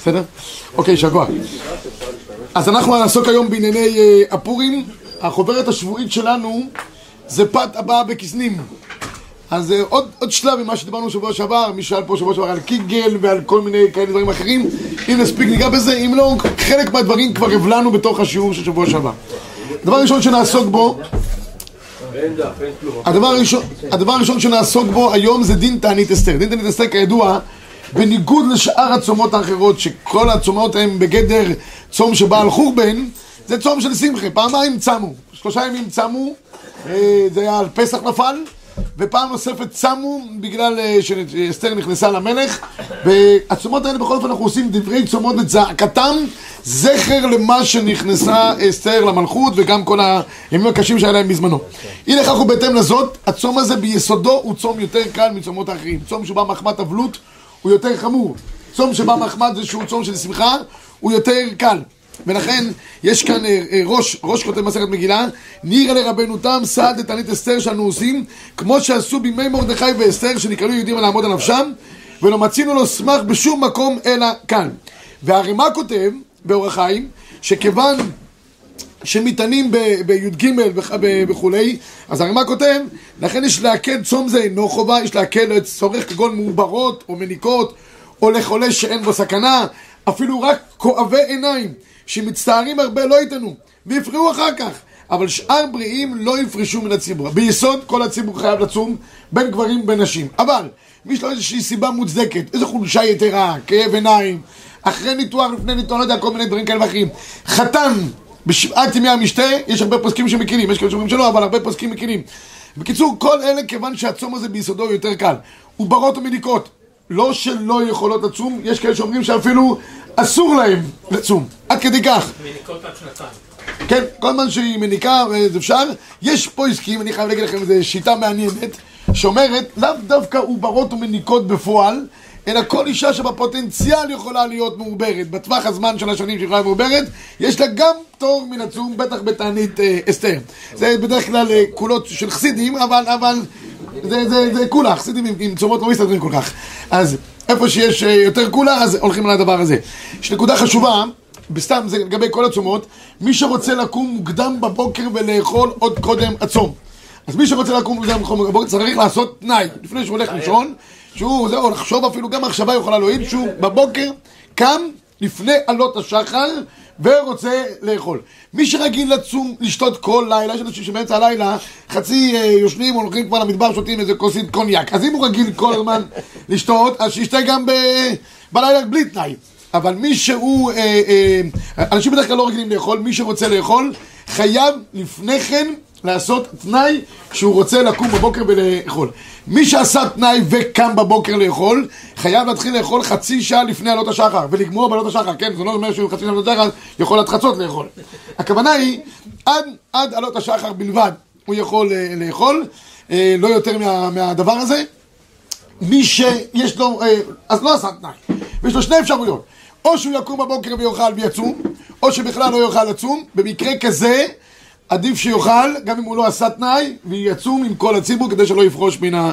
בסדר? אוקיי, שבוע. אז אנחנו נעסוק היום בענייני אה, הפורים. החוברת השבועית שלנו זה פת הבאה בכסנים. אז אה, עוד, עוד שלב ממה שדיברנו בשבוע שעבר, מי שאל פה בשבוע שעבר על קיגל ועל כל מיני כאלה דברים אחרים, אם נספיק ניגע בזה, אם לא, חלק מהדברים כבר הבלענו בתוך השיעור של שבוע שעבר. הדבר הראשון שנעסוק בו, הדבר הראשון, הדבר הראשון שנעסוק בו היום זה דין תענית אסתר. דין תענית אסתר כידוע, בניגוד לשאר הצומות האחרות, שכל הצומות הן בגדר צום שבא על חורבן, זה צום של שמחה, פעמיים צמו, שלושה ימים צמו, אה, זה היה על פסח נפל, ופעם נוספת צמו בגלל אה, שאסתר נכנסה למלך והצומות האלה בכל אופן אנחנו עושים דברי צומות לצעקתם זכר למה שנכנסה אסתר למלכות וגם כל הימים הקשים שהיה להם בזמנו. אי לכך ובהתאם לזאת, הצום הזה ביסודו הוא צום יותר קל מצומות האחרים. צום שבא מחמת אבלות הוא יותר חמור. צום שבא מחמת זה שהוא צום של שמחה הוא יותר קל. ולכן יש כאן אה, אה, ראש, ראש כותב מסכת מגילה, נירא לרבנו תם סעד לתענית אסתר שאנו עושים, כמו שעשו בימי מרדכי ואסתר שנקראו יהודים על לעמוד על נפשם, ולא מצינו לו סמך בשום מקום אלא כאן. והרימה כותב, באורח חיים, שכיוון שמטענים בי"ג וכולי, אז הרימה כותב, לכן יש להקל צום זה אינו חובה, יש להקל את צורך כגון מעוברות או מניקות, או לחולה שאין בו סכנה, אפילו רק כואבי עיניים. שמצטערים הרבה לא יתנו, ויפרעו אחר כך. אבל שאר בריאים לא יפרשו מן הציבור. ביסוד כל הציבור חייב לצום, בין גברים ובין נשים. אבל, מי יש לו איזושהי סיבה מוצדקת, איזו חולשה יתרה, כאב עיניים, אחרי ניתוח, לפני ניתוח, לא יודע, כל מיני דברים כאלה ואחרים. חתן בשבעת ימי המשתה, יש הרבה פוסקים שמכירים, יש כאלה שאומרים שלא, אבל הרבה פוסקים מכירים. בקיצור, כל אלה כיוון שהצום הזה ביסודו יותר קל. עוברות ומדיקות, לא שלא יכולות לצום, יש כאלה שאומרים שאפילו אסור להם לצום, עד כדי כך. מניקות עד שנתיים. כן, כל זמן שהיא מניקה, זה אפשר. יש פה עסקים, אני חייב להגיד לכם, זו שיטה מעניינת, שאומרת, לאו דווקא עוברות ומניקות בפועל, אלא כל אישה שבפוטנציאל יכולה להיות מעוברת, בטווח הזמן של השנים שיכולה להיות מעוברת, יש לה גם פטור מן הצום, בטח בתענית אה, אסתר. זה בדרך כלל אה, קולות של חסידים, אבל, זה, זה, כולה, חסידים עם, צומות לא מסתדרים כל כך. אז איפה שיש אה, יותר כולה, אז הולכים על הדבר הזה. יש נקודה חשובה, בסתם, זה לגבי כל הצומות, מי שרוצה לקום מוקדם בבוקר ולאכול עוד קודם הצום. אז מי שרוצה לקום מוקדם בבוקר צריך לעשות תנאי, לפני שהוא הולך לישון, שהוא, זהו, לחשוב אפילו, גם מחשבה יכולה להועיל, שהוא בבוקר קם לפני עלות השחר ורוצה לאכול. מי שרגיל לצום, לשתות כל לילה, יש אנשים שבאמצע הלילה חצי אה, יושנים הולכים כבר למדבר, שותים איזה כוסית קוניאק. אז אם הוא רגיל כל הזמן לשתות, אז שישתה גם ב... בלילה בלי תנאי. אבל מי שהוא, אה, אה, אנשים בדרך כלל לא רגילים לאכול, מי שרוצה לאכול, חייב לפני כן לעשות תנאי שהוא רוצה לקום בבוקר ולאכול. מי שעשה תנאי וקם בבוקר לאכול, חייב להתחיל לאכול חצי שעה לפני עלות השחר, ולגמור בעלות השחר, כן? זה לא אומר שהוא חצי שעה בעלות השחר יכול עד חצות לאכול. הכוונה היא, עד, עד עלות השחר בלבד הוא יכול אה, לאכול, אה, לא יותר מה, מהדבר הזה. מי שיש לו, אה, אז לא עשה תנאי, ויש לו שני אפשרויות. או שהוא יקום בבוקר ויאכל ויצום, או שבכלל לא יאכל לצום. במקרה כזה, עדיף שיאכל, גם אם הוא לא עשה תנאי, ויצום עם כל הציבור כדי שלא יפרוש מן, ה,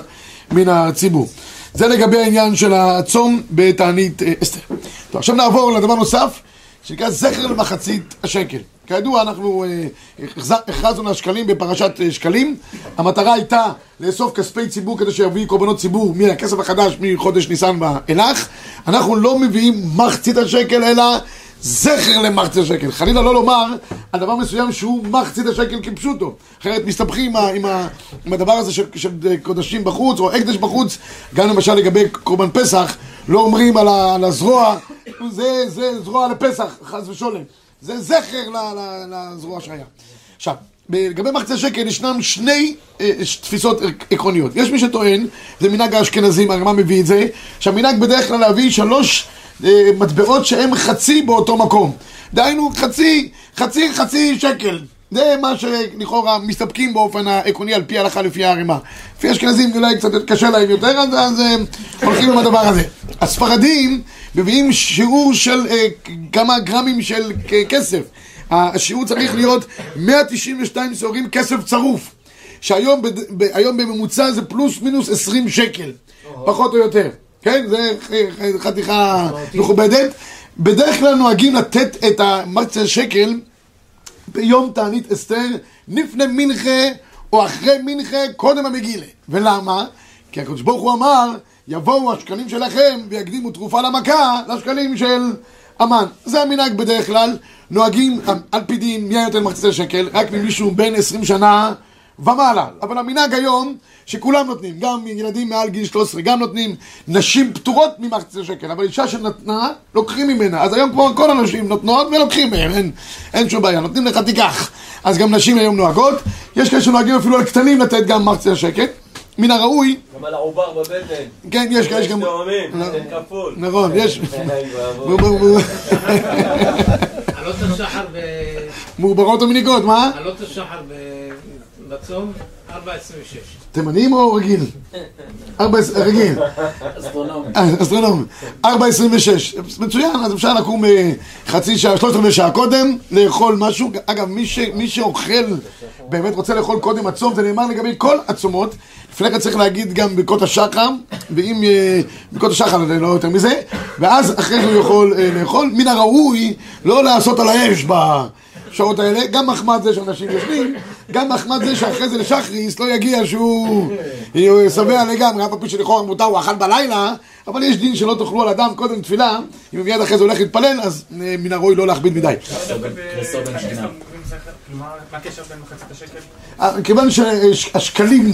מן הציבור. זה לגבי העניין של הצום בתענית אה, אסתר. טוב, עכשיו נעבור לדבר נוסף, שנקרא זכר למחצית השקל. כידוע, אנחנו אה, הכרזנו על השקלים בפרשת אה, שקלים. המטרה הייתה לאסוף כספי ציבור כדי שיביאו קורבנות ציבור מהכסף החדש מחודש ניסן ואילך. אנחנו לא מביאים מחצית השקל, אלא זכר למחצית השקל. חלילה לא לומר על דבר מסוים שהוא מחצית השקל כפשוטו. אחרת מסתבכים עם, עם, עם הדבר הזה של, של קודשים בחוץ או הקדש בחוץ. גם למשל לגבי קורבן פסח, לא אומרים על, ה, על הזרוע, זה, זה זרוע לפסח, חס ושולם. זה זכר לזרוע שהיה. עכשיו, לגבי מחצי השקל ישנם שני אה, תפיסות עקרוניות. יש מי שטוען, זה מנהג האשכנזים, הרמ"א מביא את זה, שהמנהג בדרך כלל להביא שלוש אה, מטבעות שהם חצי באותו מקום. דהיינו, חצי, חצי, חצי שקל. זה מה שלכאורה מסתפקים באופן העקרוני על פי ההלכה לפי הערימה. לפי אשכנזים אולי קצת קשה להם יותר, אז, אז אה, הולכים עם הדבר הזה. הספרדים מביאים שיעור של אה, כמה גרמים של כסף. השיעור צריך להיות 192 שעורים כסף צרוף. שהיום ב, ב, היום בממוצע זה פלוס מינוס 20 שקל, פחות או יותר. כן? זה חתיכה מכובדת. בדרך כלל נוהגים לתת את המקצה שקל ביום תענית אסתר, לפני מנחה או אחרי מנחה, קודם המגילה. ולמה? כי הקדוש ברוך הוא אמר, יבואו השקלים שלכם ויקדימו תרופה למכה לשקלים של המן. זה המנהג בדרך כלל, נוהגים על פי דין, מי היה נותן מחצי שקל? רק ממישהו בן 20 שנה ומעלה. אבל המנהג היום, שכולם נותנים, גם ילדים מעל גיל 13, גם נותנים, נשים פטורות ממחצי שקל, אבל אישה שנתנה, לוקחים ממנה. אז היום כבר כל הנשים נותנות ולוקחים מהם, אין, אין שום בעיה, נותנים לך תיקח. אז גם נשים היום נוהגות, יש כאלה שנוהגים אפילו על קטנים לתת גם מחצי שקל. מן הראוי... גם על העובר בבטן. כן, יש כאלה שגם... יש כפול. נכון, יש... עלות השחר ב... מעוברות או מניקות, מה? עלות השחר בצום, 4.26. תימנים או רגיל? רגיל. אסטרונומי. אסטרונומי. 4.26. מצוין, אז אפשר לקום חצי שעה, שלושת רבעי שעה קודם, לאכול משהו. אגב, מי שאוכל, באמת רוצה לאכול קודם הצום, זה נאמר לגבי כל הצומות. לפני כן צריך להגיד גם ברכות השחר, ואם ברכות השחר, לא יותר מזה, ואז אחרי זה הוא יכול לאכול. מן הראוי לא לעשות על האש בשעות האלה, גם מחמד זה שאנשים יושבים, גם מחמד זה שאחרי זה לשחריס לא יגיע שהוא שבע לגמרי, אף על פי שלכאורה מותר הוא אכל בלילה, אבל יש דין שלא תאכלו על אדם קודם תפילה, אם מיד אחרי זה הולך להתפלל, אז מן הראוי לא להכביד מדי. השקל? כיוון שהשקלים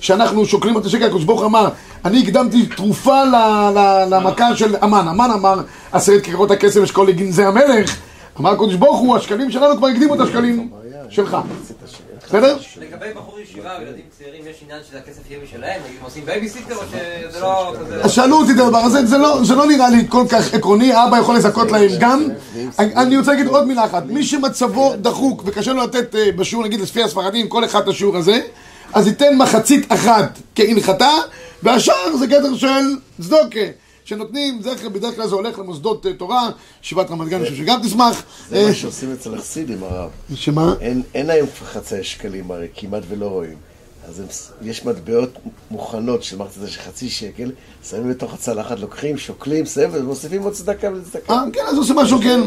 שאנחנו שוקלים את השקל, הקדוש ברוך אמר, אני הקדמתי תרופה למכה של המן. המן אמר, עשרת כיכרות הכסף אשקול לגנזי המלך. אמר הקדוש ברוך הוא, השקלים שלנו כבר הקדימו את השקלים שלך. בסדר? לגבי בחור ישיבה וילדים צעירים, יש עניין שהכסף יהיה משלהם? נגיד, עושים בייביסיטר או שזה לא כזה... אז שאלו אותי את הדבר הזה, זה לא נראה לי כל כך עקרוני, אבא יכול לזכות להם גם. אני רוצה להגיד עוד מילה אחת, מי שמצבו דחוק וקשה לו לתת בשיעור, נגיד לפי הספרדים, כל אחד את השיעור הזה, אז ייתן מחצית אחת כהלכתה, והשאר זה גדר של צדוקה. שנותנים, זכר, בדרך כלל זה הולך למוסדות תורה, ישיבת רמת גן, אני חושב שגם תשמח. זה מה שעושים אצל החסידים, הרב. שמה? אין היום חצי שקלים הרי, כמעט ולא רואים. אז יש מטבעות מוכנות של הזה של חצי שקל, שמים בתוך הצלחת, לוקחים, שוקלים, שמים ומוסיפים עוד צדקה ולצדקה. אה, כן, אז עושים משהו, כן.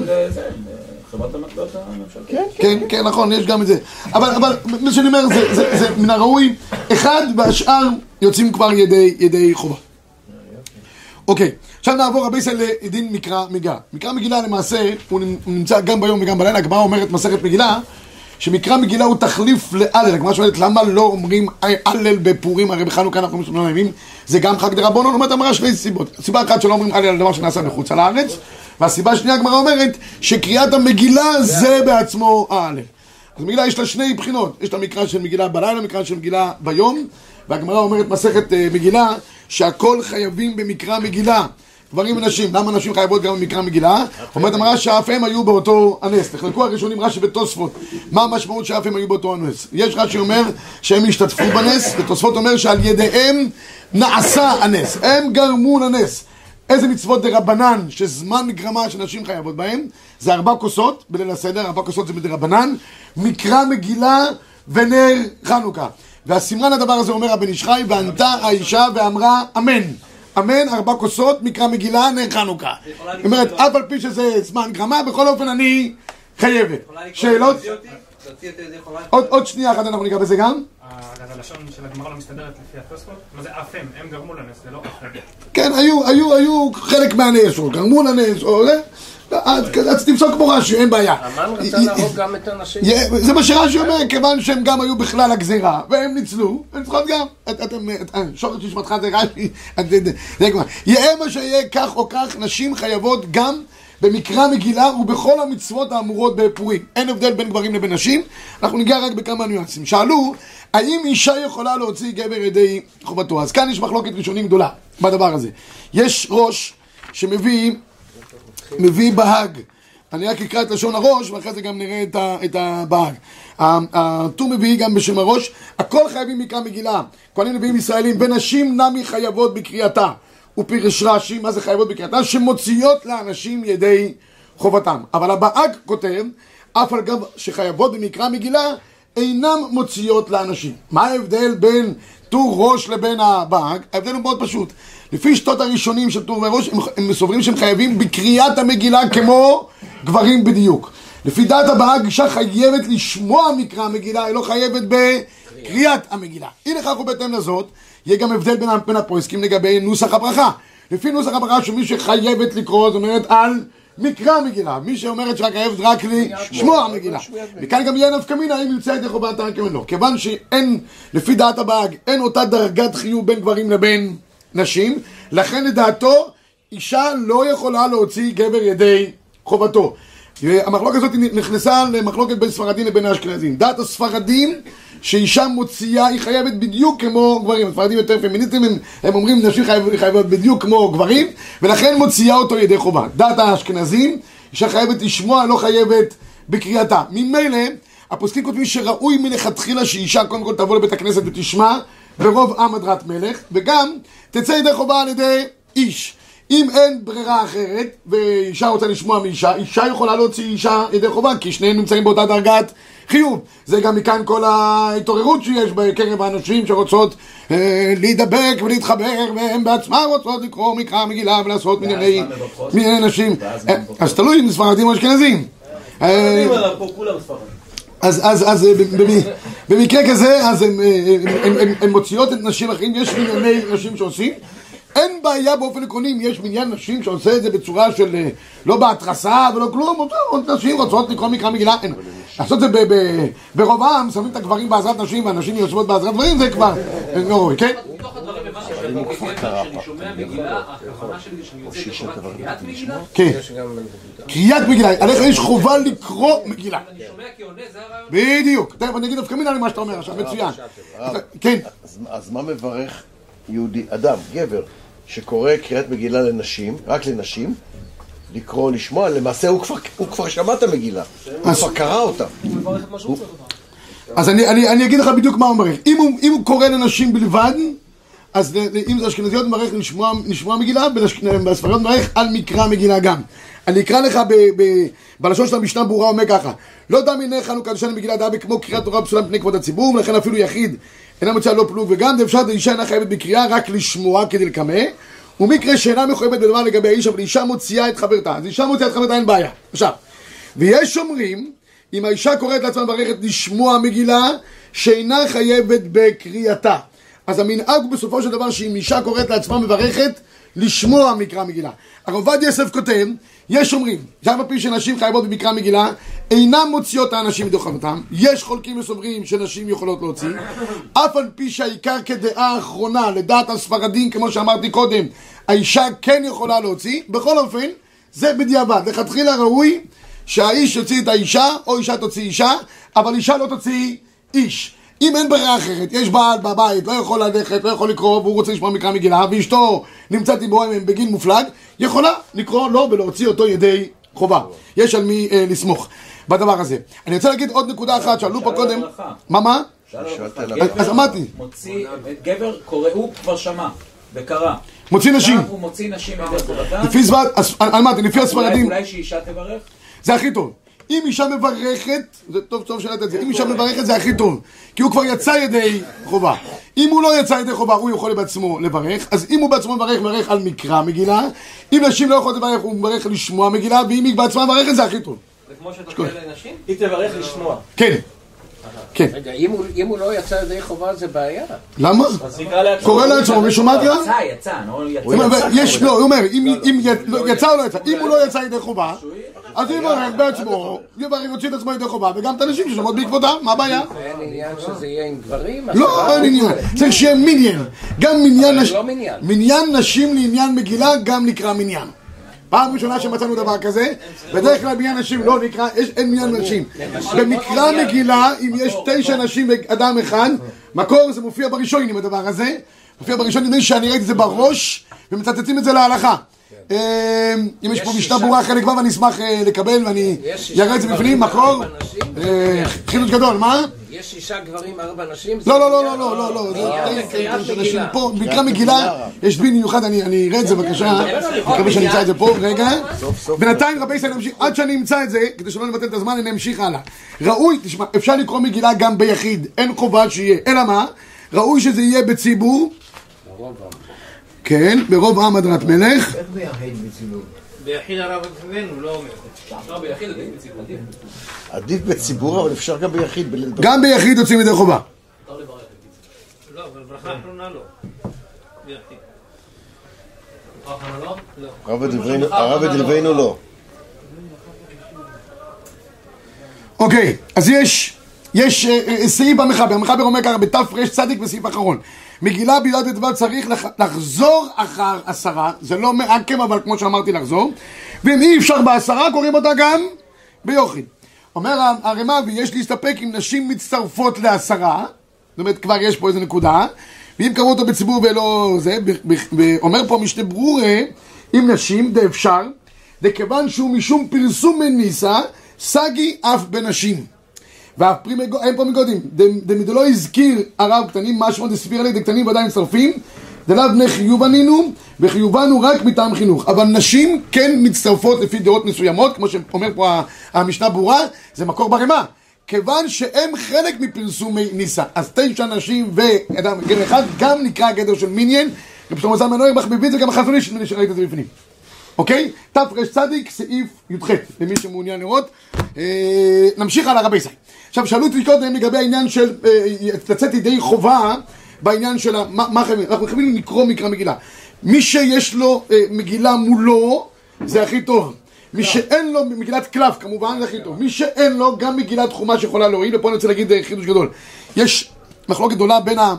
חברת המטבעות הממשלתית. כן, כן, כן, נכון, יש גם את זה. אבל מה שאני אומר, זה מן הראוי, אחד והשאר יוצאים כבר ידי חובה. אוקיי, עכשיו נעבור רבי ישראל לדין מקרא מגילה. מקרא מגילה למעשה, הוא נמצא גם ביום וגם בלילה, הגמרא אומרת מסכת מגילה, שמקרא מגילה הוא תחליף להלל. הגמרא שואלת למה לא אומרים הלל בפורים, הרי בחנוכה אנחנו אומרים ימים, זה גם חג דרבנון, אומרת אמרה שני סיבות. סיבה אחת שלא אומרים הלל על דבר שנעשה מחוץ הארץ, והסיבה השנייה הגמרא אומרת שקריאת המגילה זה בעצמו ההלל. אז מגילה יש לה שני בחינות, יש את המקרא של מגילה בלילה, מקרא של מגילה ביום, והגמרא אומרת מסכת מגילה שהכל חייבים במקרא מגילה. גברים ונשים, למה נשים חייבות גם במקרא מגילה? אומרת המראה שאף הם היו באותו הנס. תחלקו הראשונים רש"י ותוספות. מה המשמעות שאף הם היו באותו הנס? יש רש"י אומר שהם השתתפו בנס, ותוספות אומר שעל ידיהם נעשה הנס. הם גרמו לנס. איזה מצוות דרבנן שזמן גרמה שנשים חייבות בהם? זה ארבע כוסות בליל הסדר, ארבע כוסות זה מדרבנן, מקרא מגילה ונר חנוכה. והסימרן הדבר הזה אומר הבן איש חי, וענתה האישה ואמרה אמן. אמן, ארבע כוסות, מקרא מגילה, נר חנוכה. זאת אומרת, אף על פי שזה זמן גרמה, בכל אופן אני חייבת. שאלות? עוד שנייה אחת אנחנו ניגע בזה גם. הלשון של הגמרא לא מסתדרת לפי התוספות, מה זה אף הם, הם גרמו לנס, זה לא אף הם. כן, היו חלק מהנס, או גרמו לנס, או זה. אז תפסוק כמו רש"י, אין בעיה. המן רצה להרוג גם את הנשים. זה מה שרש"י אומר, כיוון שהם גם היו בכלל הגזירה, והם ניצלו, הם צריכות גם. שוחט נשמתך זה רש"י, זה כבר. יהיה מה שיהיה כך או כך, נשים חייבות גם במקרא מגילה ובכל המצוות האמורות בפורים. אין הבדל בין גברים לבין נשים, אנחנו ניגע רק בכמה ניואנסים. שאלו, האם אישה יכולה להוציא גבר ידי חובתו? אז כאן יש מחלוקת ראשונים גדולה בדבר הזה. יש ראש שמביא מביא בהג. אני רק אקרא את לשון הראש, ואחרי זה גם נראה את הבהג. הטור מביא גם בשם הראש, הכל חייבים מקרא מגילה. כהנים נביאים ישראלים, ונשים נמי חייבות בקריאתה. ופירש רש"י, מה זה חייבות בקריאתה? שמוציאות לאנשים ידי חובתם. אבל הבהג כותב, אף על גב שחייבות במקרא מגילה, אינם מוציאות לאנשים. מה ההבדל בין טור ראש לבין הבאג, ההבדל הוא מאוד פשוט. לפי שתות הראשונים של טור וראש, הם, הם סוברים שהם חייבים בקריאת המגילה כמו גברים בדיוק. לפי דעת הבאג, אישה חייבת לשמוע מקרא המגילה, היא לא חייבת בקריאת המגילה. אי לכך ובהתאם לזאת, יהיה גם הבדל בין, בין הפרויסקים לגבי נוסח הברכה. לפי נוסח הברכה שמי שחייבת לקרוא, זאת אומרת על מקרא מגילה. מי שאומרת שרק חייבת רק לשמוע מגילה. וכאן גם יהיה נפקא מינה אם ימצא ידי הרקם או לא. כיוון שאין, לפי דעת הבאג, אין אותה דרגת חיוב בין גברים לבין נשים, לכן לדעתו אישה לא יכולה להוציא גבר ידי חובתו. המחלוקת הזאת נכנסה למחלוקת בין ספרדים לבין האשכנזים. דעת הספרדים שאישה מוציאה היא חייבת בדיוק כמו גברים. הספרדים יותר פמיניסטים, הם, הם אומרים נשים חייבות, חייבות בדיוק כמו גברים, ולכן מוציאה אותו ידי חובה. דעת האשכנזים, אישה חייבת לשמוע, לא חייבת בקריאתה. ממילא, הפוסקים כותבים שראוי מלכתחילה שאישה קודם כל תבוא לבית הכנסת ותשמע ברוב עם הדרת מלך, וגם תצא ידי חובה על ידי איש. אם אין ברירה אחרת, ואישה רוצה לשמוע מאישה, אישה יכולה להוציא אישה ידי חובה, כי שניהם נמצאים באותה דרגת חיוב. זה גם מכאן כל ההתעוררות שיש בקרב האנשים שרוצות אה, להידבק ולהתחבר, והן בעצמן רוצות לקרוא מקרא מגילה ולעשות מנייני נשים. אה, אז תלוי אם ספרדים או אשכנזים. אה, אז, אז, אז אה, במ- במקרה כזה, אז אה, הם מוציאות את נשים אחרים, יש מנייני נשים שעושים. אין בעיה באופן עקרוני אם יש מניין נשים שעושה את זה בצורה של אה, לא בהתרסה ולא כלום, נשים רוצות לקרוא מקרא מגילה, אין. לעשות את זה ברוב העם, שמים את הגברים בעזרת נשים והנשים יושבות בעזרת גברים, זה כבר אה, לא ראוי, כן? מתוך הדברים הבנתי שכגבר שאני שומע מגילה, הכוונה שלי שאני יוצא לטובת קריאת מגילה, כן. קריאת מגילה, עליך יש חובה לקרוא מגילה. אני שומע כעונה, זה הרעיון. בדיוק. תכף אני אגיד דווקא מילה למה שאתה אומר עכשיו, מצוין. כן. אז, אז מה מברך יהודי, אדם, גבר, שקורא קריאת מגילה לנשים, רק לנשים, לקרוא, לשמוע, למעשה הוא כבר, הוא כבר שמע את המגילה, הוא כבר קרא אותה. אז אני, אני, אני אגיד לך בדיוק מה הוא מברך. אם הוא, אם הוא קורא לנשים בלבד, אז אם זה אשכנזיות מברך לשמוע, לשמוע מגילה, ובספריות מברך על מקרא מגילה גם. אני אקרא לך ב, ב, בלשון של המשנה ברורה אומר ככה לא דע מיניך אנו קדשנו מגילה דעה כמו קריאת תורה פסולה מפני כבוד הציבור ולכן אפילו יחיד אינה מוציאה לא פלוג וגם דאפשר דאישה אינה חייבת בקריאה רק לשמוע כדלקמה ומקרה שאינה מחויבת בדבר לגבי האיש אבל אישה מוציאה את חברתה. אז אישה מוציאה את חברתה אין בעיה. עכשיו ויש אומרים אם האישה קוראת לעצמה מברכת לשמוע מגילה שאינה חייבת בקריאתה. אז המנהג בסופו של דבר שאם אישה קוראת לעצמה מברכת לשמוע מקרא מגילה. הרב עובדיה יוסף כותב, יש אומרים, שאף על פי שנשים חייבות במקרא מגילה, אינם מוציאות האנשים מתוך חובתם, יש חולקים וסוברים שנשים יכולות להוציא, אף על פי שהעיקר כדעה אחרונה, לדעת הספרדים, כמו שאמרתי קודם, האישה כן יכולה להוציא, בכל אופן, זה בדיעבד, לכתחילה ראוי שהאיש יוציא את האישה, או אישה תוציא אישה, אבל אישה לא תוציא איש. אם אין ברירה אחרת, יש בעל בבית, לא יכול ללכת, לא יכול לקרוא, והוא רוצה לשמוע מקרא מגילה, ואשתו נמצאת עם בוהם בגיל מופלג, יכולה לקרוא לו ולהוציא אותו ידי חובה. יש על מי אה, לסמוך בדבר הזה. אני רוצה להגיד עוד נקודה אחת, שאלו פה קודם... מה, מה? אז- אמרתי, מוציא, גבר קורא, הוא כבר שמע, וקרא. מוציא נשים. הוא מוציא נשים. לפי הספרדים, אולי שאישה תברך? זה הכי טוב. אם אישה מברכת, זה טוב טוב שאלת את זה, אם אישה מברכת זה הכי טוב, כי הוא כבר יצא ידי חובה. אם הוא לא יצא ידי חובה, הוא יכול בעצמו לברך, אז אם הוא בעצמו מברך, מברך על מקרא מגילה, אם נשים לא יכולות לברך, הוא מברך לשמוע מגילה, ואם היא בעצמה מברכת, זה הכי טוב. זה כמו שאתה קורא לנשים? היא תברך לשמוע. כן. כן. רגע, אם הוא- אם הוא לא יצא ידי חובה זה בעיה. למה? לעצמו. קורא לעצמו ושומע קרא? יצא, יצא, נו, יצא. הוא אומר, יש, לא, הוא אומר, אם לא, יצא או לא יצא, אם הוא לא יצא ידי חובה, אז הוא יברך בעצמו, יברך, יוציא את עצמו ידי חובה, וגם את הנשים ששומעות בעקבותיו, מה הבעיה? ואין עניין שזה יהיה עם גברים? לא? אין עניין. צריך שיהיה מיניאן. גם מניין נשים... לא מניין. מניין נשים לעניין מגילה גם נקרא מניין. פעם ראשונה שמצאנו דבר כזה, בדרך כלל מניין נשים לא נקרא, אין מניין נשים. במקרא מגילה, אם יש תשע נשים ואדם אחד, מקור זה מופיע בראשונים הדבר הזה, מופיע בראשון, לי שאני ראיתי את זה בראש, ומצטטים את זה להלכה. אה, אם יש פה משנה ברורה חלק ו' אני אשמח אה, לקבל ואני אראה את זה בפנים, מקור, ארבע נשים, אה, חידוש גדול, מה? יש שישה גברים, ארבע נשים? זה לא, לא, לא, עניין- לא, לא, לא, לא, זה כן, כן, כן. נשים פה, במקרא מגילה, יש דין מיוחד, אני אני אראה את זה בבקשה, מקווה שאני אמצא את זה פה, רגע. בינתיים רבי ישראל נמשיך, עד שאני אמצא את זה, כדי שלא נבטל את הזמן, אני אמשיך הלאה. ראוי, תשמע, אפשר לקרוא מגילה גם ביחיד, אין חובה שיהיה, אלא מה? ראוי שזה יהיה בציבור, כן, ברוב עם הדרת מלך, איך ביחיד בציבור? ביחיד הרב אצלנו לא אומר. לא, ביחיד עדיף בציבור. עדיף בציבור, אבל אפשר גם ביחיד. גם ביחיד יוצאים ידי חובה. לא, אבל ברכה אחרונה לא. ביחיד. ברכה לא? לא. הרב בדברינו לא. אוקיי, אז יש, יש אה, אה, סעיף במחבר, המחבר אומר ככה בתרצ בסעיף אחרון מגילה בלעד דבר צריך לח, לחזור אחר עשרה, זה לא מעכב אבל כמו שאמרתי לחזור. ואם אי אפשר בעשרה קוראים אותה גם ביוכי אומר הרמ"י יש להסתפק אם נשים מצטרפות לעשרה זאת אומרת כבר יש פה איזה נקודה ואם קראו אותו בציבור ולא זה, ב- אומר פה משנה ברורה אם נשים זה אפשר וכיוון שהוא משום פרסום מניסה סגי אף בנשים ואף פרי מגו, אין פה מגודים, דמדלא הזכיר הרב קטנים, משמע דסביר עלי דקטנים ודאי מצטרפים, דלאו בני חיוב ענינו, וחיובן הוא רק מטעם חינוך. אבל נשים כן מצטרפות לפי דעות מסוימות, כמו שאומר פה המשנה ברורה, זה מקור ברמה. כיוון שהם חלק מפרסומי ניסה. אז תשע נשים ואדם גבר אחד, גם נקרא גדר של מיניאן, שלמה זלמן נוירבך מביא את זה נדמה לי שראית את זה בפנים. אוקיי? תרצ סעיף י"ח, למי שמעוניין לראות. אה, נמשיך הלאה רבי ישראל. עכשיו שאלו אותי קודם לגבי העניין של אה, לצאת ידי חובה בעניין של מה מה חייבים, אנחנו חייבים לקרוא מקרא מגילה. מי שיש לו אה, מגילה מולו זה הכי טוב. מי שאין לו מגילת קלף כמובן זה הכי טוב. מי שאין לו גם מגילת חומש יכולה להועיל, ופה אני רוצה להגיד אה, חידוש גדול. יש מחלוקת גדולה בין ה...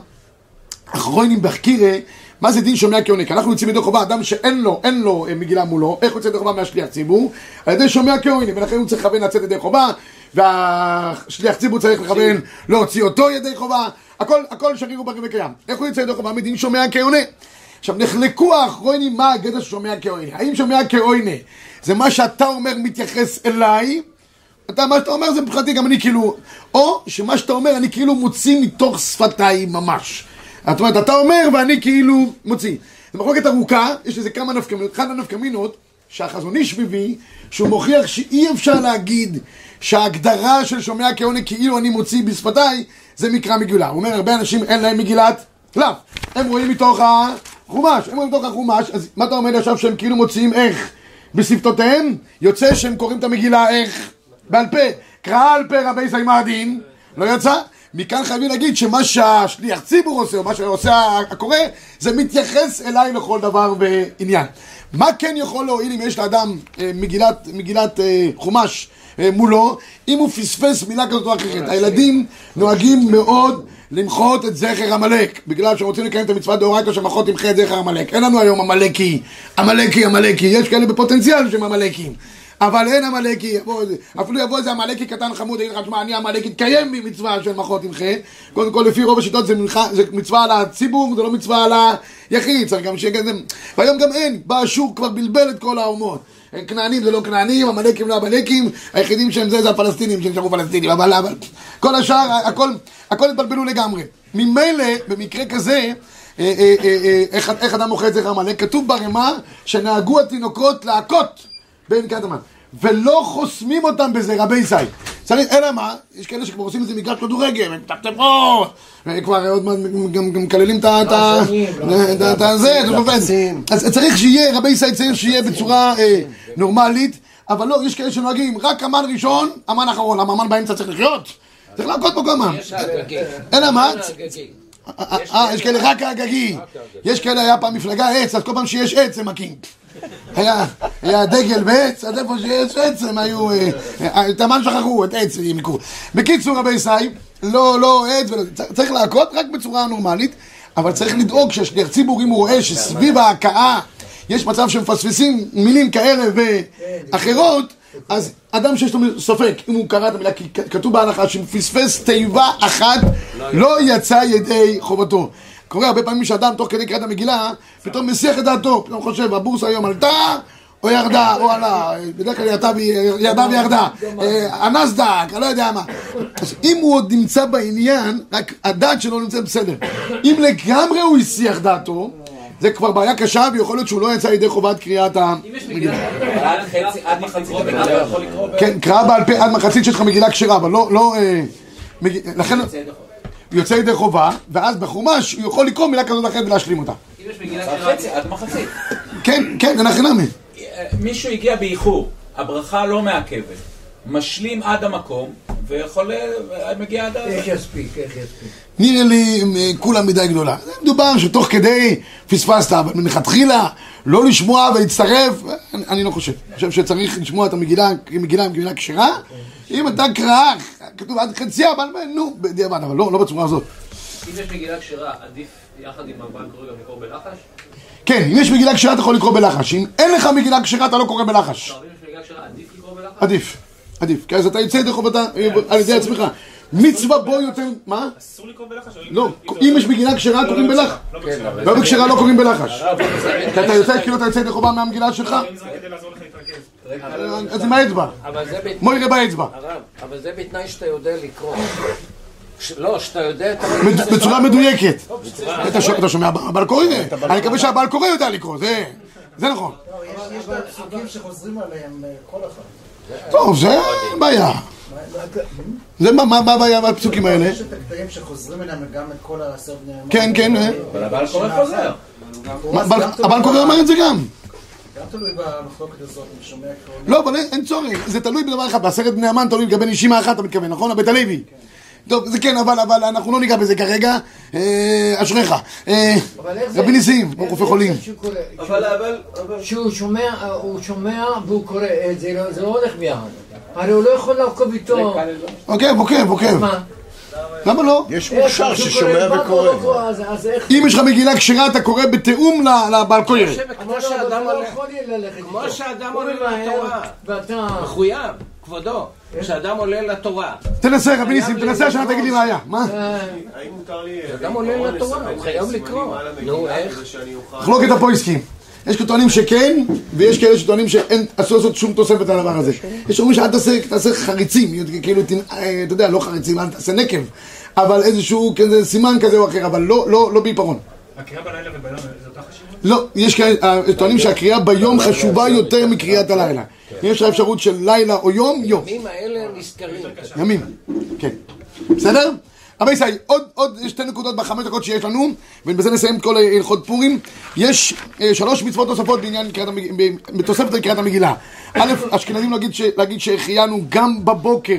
אחרונים בחקירה, מה זה דין שומע כעונק? אנחנו יוצאים ידי חובה, אדם שאין לו, אין לו אה, מגילה מולו, איך יוצא ידי חובה מהשליח ציבור? על ידי שומע כעונק, ולכן הוא צריך לכוון לצאת ידי חובה, והשליח ציבור צריך לכוון להוציא אותו ידי חובה, הכל, הכל שריר ובריא וקיים. איך הוא יוצא ידי חובה? מדין שומע כעונק. עכשיו נחלקו האחרונים מה הגדר של שומע כעונק. האם שומע כעונק זה מה שאתה אומר מתייחס אליי? אתה, מה שאתה אומר זה מבחינתי גם אני כאילו, או שמה שאתה אומר אני כאילו מוציא מתוך שפתיי ממש. זאת אומרת, אתה אומר ואני כאילו מוציא. זו מחלוקת ארוכה, יש לזה כמה נפקמינות. אחת הנפקמינות שהחזון איש מביא, שהוא מוכיח שאי אפשר להגיד שההגדרה של שומע כעונג כאילו אני מוציא בשפתיי, זה מקרא מגילה. הוא אומר, הרבה אנשים אין להם מגילת קלף. הם רואים מתוך החומש, הם רואים מתוך החומש, אז מה אתה אומר עכשיו שהם כאילו מוציאים איך? בשפתותיהם? יוצא שהם קוראים את המגילה איך? בעל פה. קרא על פה רבי סיימדין, לא יצא? מכאן חייבים להגיד שמה שהשליח ציבור עושה, או מה שעושה הקורא, זה מתייחס אליי לכל דבר ועניין. מה כן יכול להועיל אם יש לאדם אה, מגילת, מגילת אה, חומש אה, מולו, אם הוא פספס מילה כזאת או אחרת. הילדים נוהגים מאוד למחות את זכר עמלק, בגלל שרוצים לקיים את המצווה דאורייתא שמחות תמחה את זכר עמלק. אין לנו היום עמלקי, עמלקי, עמלקי, יש כאלה בפוטנציאל שהם עמלקים. אבל אין עמלקי, אפילו יבוא איזה עמלקי קטן חמוד, יגיד לך, תשמע, אני עמלקי, תקיים מצווה של מחות עמך. קודם כל, לפי רוב השיטות זה, מנחה, זה מצווה על הציבור, זה לא מצווה על היחיד, צריך גם שיהיה כזה... והיום גם אין, בא השוק כבר בלבל את כל האומות. כנענים זה לא כנענים, עמלקים לא עמלקים, היחידים שהם זה זה הפלסטינים שנשארו פלסטינים, אבל, אבל כל השאר, הכל, הכל התבלבלו לגמרי. ממילא, במקרה כזה, אה, אה, אה, איך, איך אדם מוכר את זכר עמלק? כתוב ברמה שנהגו התינוקות להכות בנקודת המן, ולא חוסמים אותם בזה רבי זי. צריך, אלא מה, יש כאלה שכבר עושים איזה מגרש כדורגל, הם טפטף פה, וכבר עוד מעט גם גם מקללים את ה... את ה- את ה- את ה- זה, זה עובד. אז צריך שיהיה, רבי זי צריך שיהיה בצורה אה, נורמלית, אבל לא, יש כאלה שנוהגים, רק אמן ראשון, אמן אחרון, למה אמן באמצע צריך לחיות? צריך להכות פה. יש הגגי. אלא מה? הגגי. אה, אה, יש כאלה רק הגגי. יש כאלה, היה פעם מפלגה עץ, אז כל פעם שיש עץ הם מכים. היה, היה דגל ועץ, אז איפה שיש עץ הם היו... אה, אה, את המן שכחו, את עץ הם יקרו. בקיצור, רבי סי, לא, לא עץ, צריך- להכות רק בצורה נורמלית, אבל צריך לדאוג שהשליח ציבור, אם הוא רואה שסביב ההכאה יש מצב שמפספסים מילים כאלה ואחרות, אז אדם שיש לו ספק, אם הוא קרא את המילה, כי כתוב בהלכה שאם פספס תיבה אחת, לא יצא ידי חובתו. קורה הרבה פעמים שאדם תוך כדי קריאת המגילה, פתאום מסיח את דעתו, פתאום חושב, הבורסה היום עלתה, או ירדה, או עלה, בדרך כלל ירדה וירדה, אה, הנסדק, אני לא יודע מה. אז אם הוא עוד נמצא בעניין, רק הדעת שלו נמצאת בסדר. אם לגמרי הוא הסיח דעתו, זה כבר בעיה קשה, ויכול להיות שהוא לא יצא ידי חובת קריאת המגילה. עד חצי, עד מחצית אתה יכול לקרוא כן, קרא בעל פה עד מחצית שיש לך מגילה כשרה, אבל לא, לא... אה. לכן... יוצא ידי חובה, ואז בחומש הוא יכול לקרוא מילה כזאת אחרת ולהשלים אותה. אם יש מגילה כשרה, חצי, עד מחצית. כן, כן, אין הכי נמי. מישהו הגיע באיחור, הברכה לא מעכבת. משלים עד המקום, ויכול... מגיע עד... ה- איך יספיק, איך יספיק. נראה לי אה, כולה מדי גדולה. זה מדובר שתוך כדי פספסת, אבל מלכתחילה לא לשמוע ולהצטרף, אני, אני לא חושב. אני חושב שצריך לשמוע את המגילה כמגילה כמגילה כשרה. אם אתה קרא, כתוב עד חציה, אבל נו, בדיעבד, אבל לא, לא בצורה הזאת. אם יש מגילה כשרה, עדיף יחד עם קורא גם לקרוא בלחש? כן, אם יש מגילה כשרה אתה יכול לקרוא בלחש. אם אין לך מגילה כשרה אתה לא קורא בלחש. לא, אבל אם יש מגילה כשרה, עדיף לקרוא בלחש? עדיף, עדיף. כי אז אתה יוצא ידי חובתה אה, על ידי עצמך. מצווה בו יותר... מה? אסור לקרוא בלחש? לא, אם יש מגילה כשרה לא, קוראים לא בלחש. לא בכשרה. לא לא קוראים בלחש. כי אתה יוצא כאילו אתה יוצא ידי חובה מהמגילה שלך, אם זה רק כדי לעזור לך להתרכז. אז עם האצבע. יראה באצבע. הרב, אבל זה בתנאי שאתה יודע לקרוא. לא, שאתה יודע בצורה מדויקת. אתה שומע- אתה שומע הבעל קורא? אני מקווה שהבעל קורא יודע לקרוא, זה זה נכון. יש גם פסוקים שחוזרים עליהם אה, כל אחד. טוב, זה בעיה. זה מה- הבעיה בפסוקים האלה? יש את הקטעים שחוזרים אליהם גם את כל העשר בני. כן, כן, אה. אבל הבעל קורא חוזר. הבעל- קורא אומר את זה גם. גם תלוי במחלוקת הזאת, אם שומע קרוא. לא, אבל אין- אין צורך, זה תלוי בדבר אחד, בעשרת בני המן תלוי לגבי נשימה אחת, אתה מתכוון, נכון? הבית הלוי. טוב, זה כן, אבל, אבל אנחנו לא ניגע בזה כרגע. אה, אשריך. אה, רבי ניסים, רופא חולים. אבל, אבל, אבל... שהוא שומע, הוא שומע והוא קורא את זה, לא- זה לא הולך ביחד. הרי הוא לא יכול לעקוב איתו. עוקב, עוקב, עוקב. מה? למה לא? יש מוכשר ששומע קורא, וקורא. לא? אם יש לך מגילה כשרה, אתה קורא בתיאום לבעל קורא. כמו שאדם לא הולך. שאדם ממהר, לתורה. ואתה... מחויב, כבודו, כשאדם עולה לתורה, תנסה, רבי ניסים, תנסה השנה, תגיד לי מה היה. מה? אה, האם מותר לי... אדם עולה לתורה, הוא חייב לקרוא. נו, איך? מחלוקת הפויסקים. יש טוענים שכן, ויש כאלה שטוענים שאסור לעשות שום תוספת על הדבר הזה. יש שאומרים שאל תעשה, תעשה חריצים, כאילו, תנ- אה, אתה יודע, לא חריצים, אל תעשה נקב, אבל איזשהו כזה סימן כזה או אחר, אבל לא, לא, לא בעיפרון. הקריאה בלילה וביום זה אותה חשיבות? לא, יש כאלה אה, טוענים שהקריאה ביום חשובה יותר מקריאת הלילה. אם יש לך אפשרות של לילה או יום, יום. הימים האלה נזכרים. ימים, כן. בסדר? רבי ישראל, עוד, עוד שתי נקודות בחמש דקות שיש לנו, ובזה נסיים את כל הלכות פורים. יש אה, שלוש מצוות נוספות בעניין קריאת המגילה, בתוספת לקריאת המגילה. א', אשכנזים להגיד, ש, להגיד שהחיינו גם בבוקר,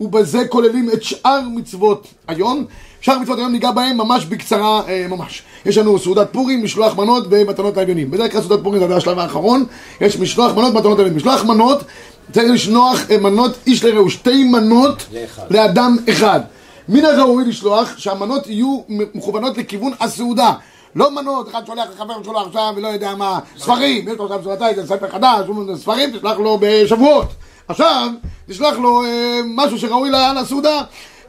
ובזה כוללים את שאר מצוות היום. שאר מצוות היום ניגע בהם ממש בקצרה, אה, ממש. יש לנו סעודת פורים, משלוח מנות ומתנות לאביונים. בדרך כלל סעודת פורים זה השלב האחרון, יש משלוח מנות ומתנות לאביונים. משלוח מנות, צריך לשלוח אה, מנות איש לרעהו, שתי מנות לאדם אחד. מן הראוי לשלוח שהמנות יהיו מכוונות לכיוון הסעודה. לא מנות, אחד שולח לחבר שלו עכשיו ולא יודע מה, ספרים, יש לו עכשיו סעודתה, איזה ספר חדש, ספרים תשלח לו בשבועות. עכשיו, תשלח לו אה, משהו שראוי לסעודה,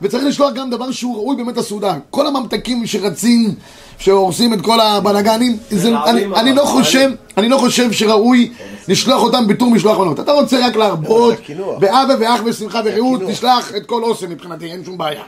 וצריך לשלוח גם דבר שהוא ראוי באמת לסעודה. כל הממתקים שרצים, שהורסים את כל הבלאגנים, זה- אני, אני לא חושב, אני לא חושב שראוי לשלוח אותם בתור משלוח מנות. אתה רוצה רק להרבות. באבא ואח ושמחה ורעות, תשלח את כל אוסם מבחינתי, אין שום בעיה.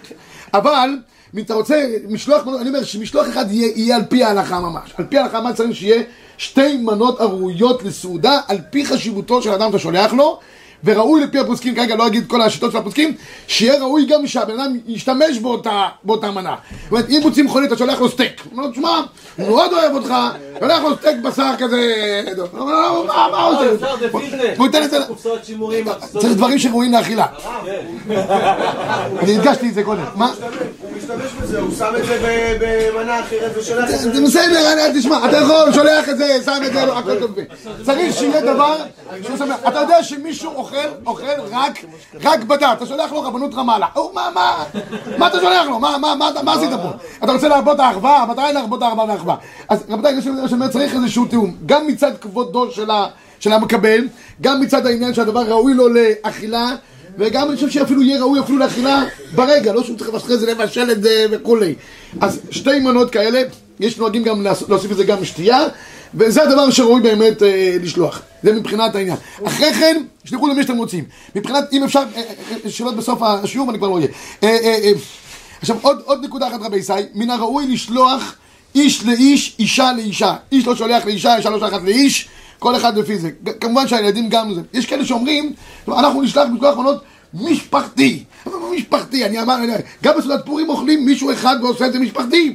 אבל, אם אתה רוצה משלוח מנות, אני אומר שמשלוח אחד יהיה, יהיה על פי ההלכה ממש. על פי ההלכה ממש צריך שיהיה שתי מנות הראויות לסעודה, על פי חשיבותו של אדם שאתה שולח לו. וראוי לפי הפוסקים, כרגע לא אגיד כל השיטות של הפוסקים, שיהיה ראוי גם שהבן אדם ישתמש באותה, באותה מנה. זאת אומרת, אם הוא צמחוני, אתה שולח לו סטייק. הוא אומר לו, תשמע, הוא מאוד אוהב אותך, שולח לו סטייק בשר כזה... לו, מה עושה? ביזנס. הוא ייתן את זה... צריך דברים שראויים לאכילה. אני הדגשתי את זה קודם. מה? הוא משתמש בזה, הוא שם את זה במנה אחרת ושולח את זה. בסדר, תשמע, אתה יכול, שולח את זה, שם את זה, לא, הכל טוב. צריך שיהיה דבר שהוא שמח. אתה יודע שמישהו אוכל, אוכל רק, רק בדת, אתה שולח לו רבנות רמאללה. מה, מה, מה אתה שולח לו? מה, עשית פה? אתה רוצה להרבות האחווה? מתי להרבות האחווה והאחווה? אז רבותיי, שאני אומר, צריך איזשהו תיאום. גם מצד כבודו. של המקבל, גם מצד העניין שהדבר ראוי לו לאכילה, וגם אני חושב שאפילו יהיה ראוי אפילו לאכילה ברגע, לא שהוא צריך אחרי זה לבשל את זה וכולי. אז שתי מנות כאלה, יש נוהגים גם להוס- להוסיף לזה גם שתייה, וזה הדבר שראוי באמת אה, לשלוח. זה מבחינת העניין. אחרי כן, שלחו למי שאתם רוצים. מבחינת, אם אפשר, אה, אה, שאלות בסוף השיעור, אני כבר לא אהיה. אה, אה, אה, עכשיו, עוד, עוד נקודה אחת רבי ישי, מן הראוי לשלוח איש לאיש, אישה לאישה. איש לא שולח לאישה, אישה לא שולחת לאיש, כל אחד לפי זה. כמובן שהילדים גם זה. יש כאלה שאומרים, אנחנו נשלח משלוח מנות משפחתי. משפחתי, אני אמר, גם בסעודת פורים אוכלים מישהו אחד ועושה את זה משפחתי.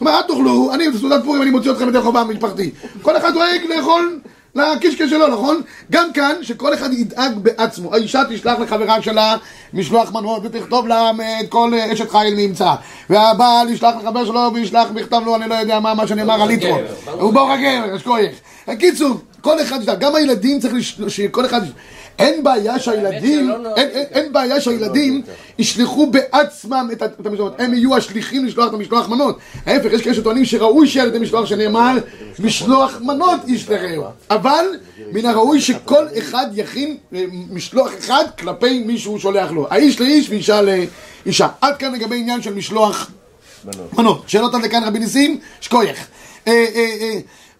אומר, אל תאכלו, אני בסעודת פורים, אני מוציא אתכם ידי חובה משפחתי. כל אחד דואג לאכול לקישקע שלו, נכון? גם כאן, שכל אחד ידאג בעצמו. האישה תשלח לחברה שלה משלוח מנות ותכתוב לה את כל אשת חיל נמצא. והבעל ישלח לחבר שלו וישלח ויכתוב לו, אני לא יודע מה, מה שנאמר על ליטרו. הוא בור הגבר, אשכוייך. בקיצור, כל אחד גם הילדים צריך לש- שכל אחד... אין בעיה שהילדים, אין, אין, אין בעיה שהילדים ישלחו בעצמם את ה- את המשלחות, הם יהיו השליחים לשלוח את המשלוח מנות. ההפך, יש כאלה שטוענים שראוי שיהיה על ידי משלוח שנאמר משלוח מנות ישלחהו. אבל מן הראוי שכל אחד יכין אה, משלוח אחד כלפי מי שהוא שולח לו. האיש לאיש ואישה לאישה. עד כאן לגבי עניין של משלוח מנות. שאלות עד לכאן רבי ניסים, שקוייך.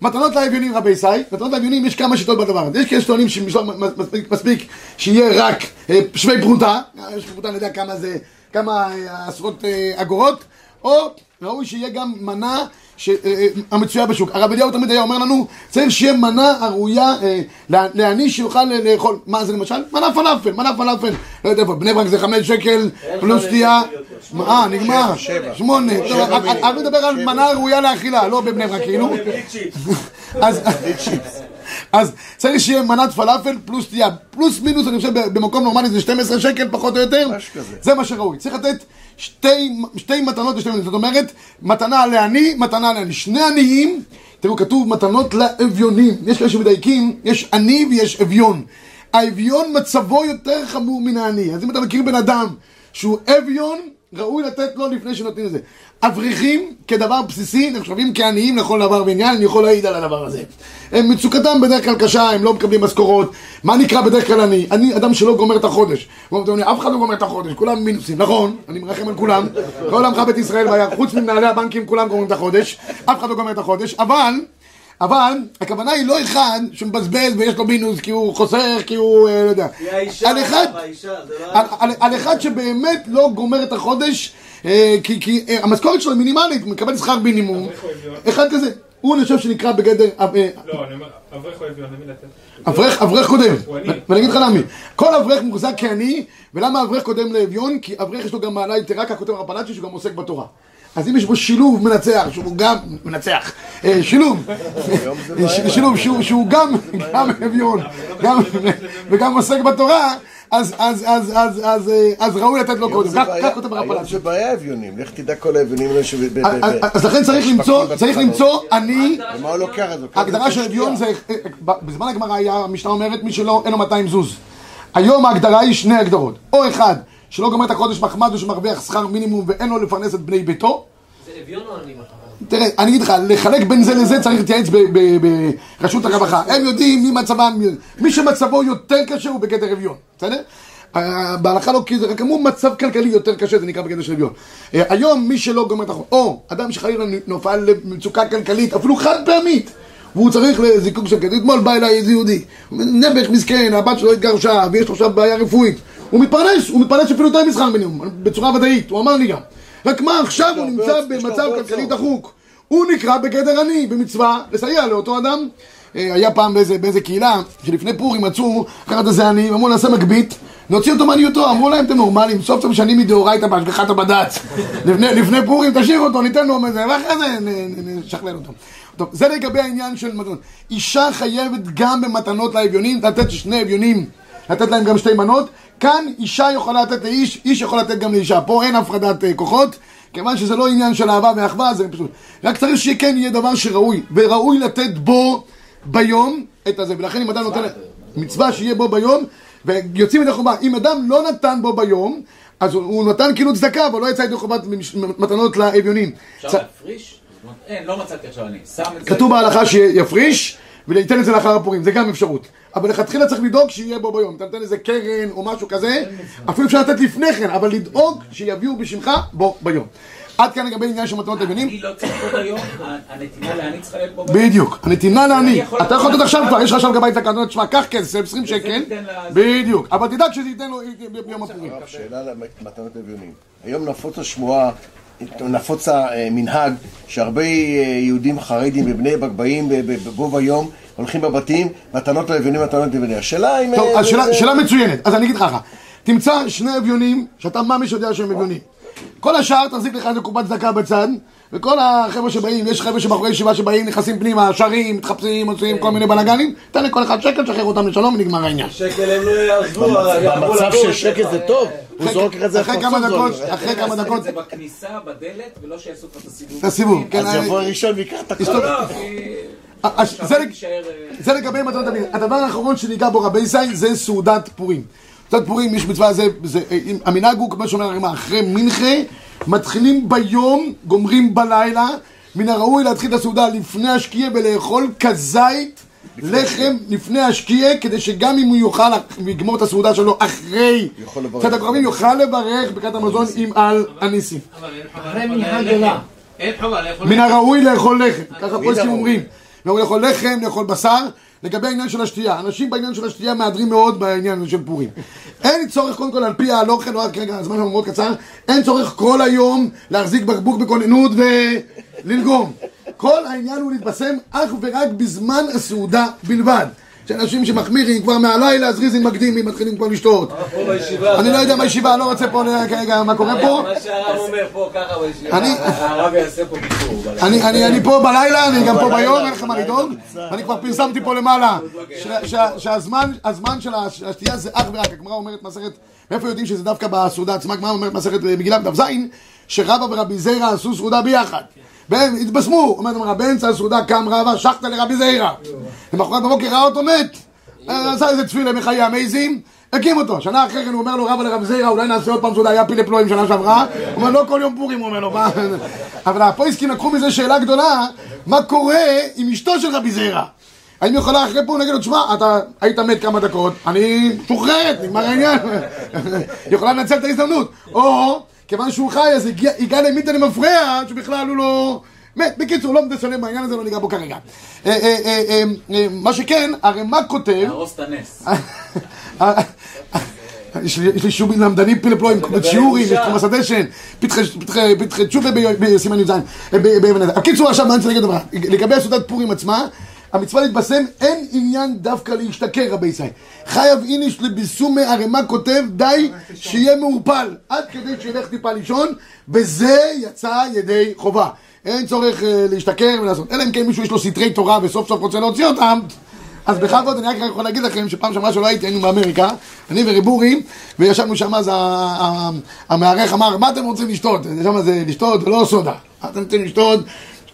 מתנות לאביונים רבי סי, מתנות לאביונים יש כמה שיטות בדבר הזה. יש כאלה שטוענים שמספיק מספיק שיהיה רק אה, שווי פרוטה, אה, שווי פרוטה אני יודע כמה זה, כמה אה, עשרות אגורות, או ראוי שיהיה גם מנה ש- אה, אה, המצויה בשוק. הרב אליהו תמיד היה אומר לנו, צריך שיהיה מנה אה, לה- לעני שיוכל לאכול. מה זה למשל? מנה פלאפל, מנה פלאפל. לא יודע איפה, בני ברק זה חמש שקל פלוס שתייה. אה, נגמר. שמונה. אני- מדבר על מנה ראויה לאכילה, לא בבני ברק, כאילו. אז- אז צריך שיהיה מנת פלאפל פלוס שתייה. פלוס מינוס, אני חושב, במקום נורמלי זה 12 שקל, פחות או יותר. זה מה שראוי. צריך לתת שתי, שתי מתנות לשתי מנות. זאת אומרת, מתנה לעני, מתנה לעני. שני עניים, תראו, כתוב מתנות לאביונים. יש כאלה שמדייקים, יש עני ויש אביון. האביון מצבו יותר חמור מן העני. אז אם אתה מכיר בן אדם שהוא אביון, ראוי לתת לו לפני שנותנים את זה. אברכים, כדבר בסיסי, נחשבים כעניים לכל דבר ועניין, אני יכול להעיד על הדבר הזה. הם מצוקתם בדרך כלל קשה, הם לא מקבלים משכורות. מה נקרא בדרך כלל עני? אני אדם שלא גומר את החודש. אף אחד לא גומר את החודש, כולם מינוסים, נכון? אני מרחם על כולם. כל עמך בית ישראל חוץ ממנהלי הבנקים, כולם גומרים את החודש. אף אחד לא גומר את החודש, אבל... אבל הכוונה היא לא אחד שמבזבז ויש לו מינוס כי הוא חוסך, כי הוא, אה, לא יודע. על אחד, על, על, על אחד שבאמת לא גומר את החודש, אה, כי, כי אה, המשכורת שלו היא מינימלית, הוא מקבל שכר מינימום. אחד כזה. הוא אני חושב שנקרא בגדר, לא, אני אומר, אברך או אביון, למי לתת? אברך, אברך קודם. ואני אגיד לך למה, כל אברך מוחזק כעני, ולמה אברך קודם לאביון? כי אברך יש לו גם מעלה יתרה, ככותב הרב פלאצ'י, שהוא גם עוסק בתורה. אז אם יש בו שילוב מנצח, שהוא גם מנצח, אה, שילוב, ש- שילוב שהוא, גם, אביון, גם, וגם עוסק בתורה, אז, אז, אז, אז, אז, אה, אז ראוי לתת לו קודם, כך כותב הרב היום פלאצ'י. זה בעיה אביונים, לך תדע כל האביונים האלה ב- אז- לכן צריך למצוא, צריך למצוא אני, ומה הוא לוקח את זה? ההגדרה של אביון זה, אה, בזמן הגמרא היה, המשנה אומרת מי שלא, אין לו 200 זוז. היום ההגדרה היא שני הגדרות. או אחד, שלא גומר את החודש מחמד או שמרוויח שכר מינימום ואין לו לפרנס את בני ביתו. זה אביון או אני? תראה, אני אגיד לך, לחלק בין זה לזה צריך להתייעץ ברשות הרווחה. הם יודעים מי מצבם, מי שמצבו יותר קשה הוא בגדר אביון, בסדר? אה, בהלכה לא, כי זה רק אמרו מצב כלכלי יותר קשה, זה נקרא בגדר של אביון. אה, היום מי שלא גומר את החודש, או אדם שחלילה נופל למצוקה כלכלית, אפילו חד פעמית, והוא צריך לזיקוק של כסף. אתמול בא אליי איזה יהודי, נעבך מסכן, הבת שלו התגרשה, ויש לו עכשיו בעיה רפואית. הוא מתפרנס, הוא מתפרנס אפילו יותר משכר מינימום, בצורה ודאית, הוא אמר לי גם. רק מה עכשיו הוא נמצא במצב כלכלי דחוק. הוא נקרא בגדר עני, במצווה, לסייע לאותו אדם. אה, היה פעם באיזה, באיזה קהילה, שלפני פורים מצאו לקחת איזה עני, ואמרו נעשה מגבית, נוציא אותו מעניותו, אמרו להם אתם נורמלים, סוף סוף משנים מדאורייתא בהשגחת הבד"ץ. לפני, לפני פורים תשאיר אותו, ניתן לו איזה, ואחרי זה נשכלל אותו. טוב, זה לגבי העניין של מתנות. אישה חייבת גם במתנות לאביונים, לתת שני אביונים, לתת להם גם שתי מנות. כאן אישה יכולה לתת לאיש, איש יכול לתת גם לאישה. פה אין הפרדת אה, כוחות, כיוון שזה לא עניין של אהבה ואחווה, זה פשוט. רק צריך שכן יהיה דבר שראוי, וראוי לתת בו ביום את הזה. ולכן אם אדם נותן... מצווה שיהיה בו ביום, ויוצאים ידי חובה. אם אדם לא נתן בו ביום, אז הוא, הוא נתן כאילו צדקה, אבל לא יצא ידי חובת מתנות לאביונים. אפשר צ- להפריש? אין, לא מצאתי עכשיו אני. כתוב בהלכה שיפריש וייתן את זה לאחר הפורים, זה גם אפשרות. אבל לכתחילה צריך לדאוג שיהיה בו ביום. אתה נותן איזה קרן או משהו כזה, אפילו אפשר לתת לפני כן, אבל לדאוג שיביאו בשמך בו ביום. עד כאן לגבי עניין של מתנות אביונים. אני לא צריך בו ביום, הנתינה לאני צריכה להיות בו ביום. בדיוק, הנתינה לעני. אתה יכול לתת עכשיו לך- כבר, יש לך עכשיו גבאי תקנות, תשמע, קח כסף, 20 שקל. בדיוק, אבל תדאג שזה ייתן לו ביום הפורים. שאלה למתנות אביונים. היום נפוץ השמועה, נפוץ המנהג, שהרבה אה, יהודים חרדים בבני ברק באים ב- ב- בגובה יום, הולכים בבתים, מתנות לאביונים, מתנות לאביונים. השאלה אם... טוב, אה, אז שאלה- זה- שאלה מצוינת. אז אני אגיד לך ככה. תמצא שני אביונים, שאתה ממש יודע שהם אביונים. כל השאר תחזיק לך איזה קופת צדקה בצד, וכל החבר'ה שבאים, יש חבר'ה שבחורי ישיבה שבאים, נכנסים פנימה, שרים, מתחפשים, עושים כל מיני בלאגנים, תן לכל אחד שקל, שחרר אותם לשלום ונגמר העניין. שקל הם לא יעזבו, במצב שקט זה טוב, הוא זורק לך את זה אחרי כמה דקות. אחרי כמה דקות, זה בכניסה, בדלת, ולא שיעשו לך את הסיבוב. את הסיבוב, כן, אז אה, יבוא ראשון ויקח את הכל. תסתום. אה, אה, זה לגבי מתנות המין. הדבר האחרון שניגע בו רבי זין זה סעודת פורים. סעודת פורים יש מצווה, זה, זה, אם- המנהג הוא כמו שאומר הרמ"א, אחרי מנחה, מתחילים ביום, גומרים בלילה, מן הראוי להתחיל את הסעודה לפני השקיעה ולאכול כזית לחם לפני השקיעה, כדי שגם אם הוא יוכל לגמור את הסעודה שלו אחרי. צאת הקרובים, יוכל לברך ברכת המזון עם על הניסים. אחרי לאכול מן. הראוי לאכול לחם, ככה הראוי. אומרים. לאכול לחם, לאכול בשר. לגבי העניין של השתייה, אנשים בעניין של השתייה מהדרים מאוד בעניין של פורים. אין צורך קודם כל על פי ההלוכן, לא רק רגע, הזמן שלנו מאוד קצר, אין צורך כל היום להחזיק בקבוק בכוננות וללגום. כל העניין הוא להתבשם אך ורק בזמן הסעודה בלבד. שאנשים שמחמירים כבר מהלילה, זריזים מקדימים, מתחילים כבר לשתות. אני לא יודע בישיבה, אני לא רוצה פה כרגע מה קורה פה. מה שהרב אומר פה ככה בישיבה. אני, הרב יעשה פה. בלילה. אני, אני, אני פה בלילה, אני גם פה ביום, אין לך מה לדאוג. ואני כבר פרסמתי פה למעלה שהזמן הזמן של הש- השתייה זה אך ורק, הגמרא אומרת מסכת, מאיפה יודעים שזה דווקא בסעודה עצמה, הגמרא אומרת מסכת מגילה בדף ז', שרבא ורבי זיירא עשו סעודה ביחד. והם התבשמו, אומרת הגמרא, באמצע הסעודה קם רבא, שחטא לרבי זיירא. למחרת בבוקר ראה אותו מת. אה, עשה איזה תפילה מחיי המייזים, הקים אותו. שנה אחרי כן הוא אומר לו, רבא לרב זיירא, אולי נעשה עוד פעם סעודה, היה פילי פלואים שנה שעברה. הוא אומר, לא כל יום פורים, הוא אומר לו, מה? אבל הפויסקים לקחו מזה שאלה גדולה, מה קורה עם אשתו של רבי זיירא? האם היא יכולה אחרי פורים להגיד לו, תשמע, אתה היית מת כמה דקות, אני שוחררת, נגמר העניין. היא יכולה לנצל את ההזדמנות. או, כיוון שהוא חי, אז הגיע למיתה למפרע, שבכלל הוא לא... מת. בקיצור, לא משנה בעניין הזה, לא ניגע בו כרגע. אה, אה, אה, אה, אה, מה שכן, הרי מה כותב... להרוס את הנס. יש לי- שובים למדנים פלפלו עם שיעורים, תחום הסדשן, פתחי- תשובה בסימן י"ז, אה, ב- באבן עזר. הקיצור עכשיו, מה אני רוצה להגיד? לגבי סעודת פורים עצמה, המצווה להתבשם, אין עניין דווקא להשתכר, רבי ישראל. חייב איניש לביסומי ערימה כותב, די שיהיה מעורפל, עד כדי שילך טיפה לישון, וזה יצא ידי חובה. אין צורך אה, להשתכר ולעשות, אלא אם כן מישהו יש לו סתרי תורה וסוף סוף רוצה להוציא אותם, אז בכבוד אני רק יכול להגיד לכם שפעם שעברה שלא הייתי, היינו באמריקה, אני וריבורי, וישבנו שם אז המארח אמר, מה אתם רוצים לשתות? שם זה לשתות ולא סודה. אתם רוצים לשתות?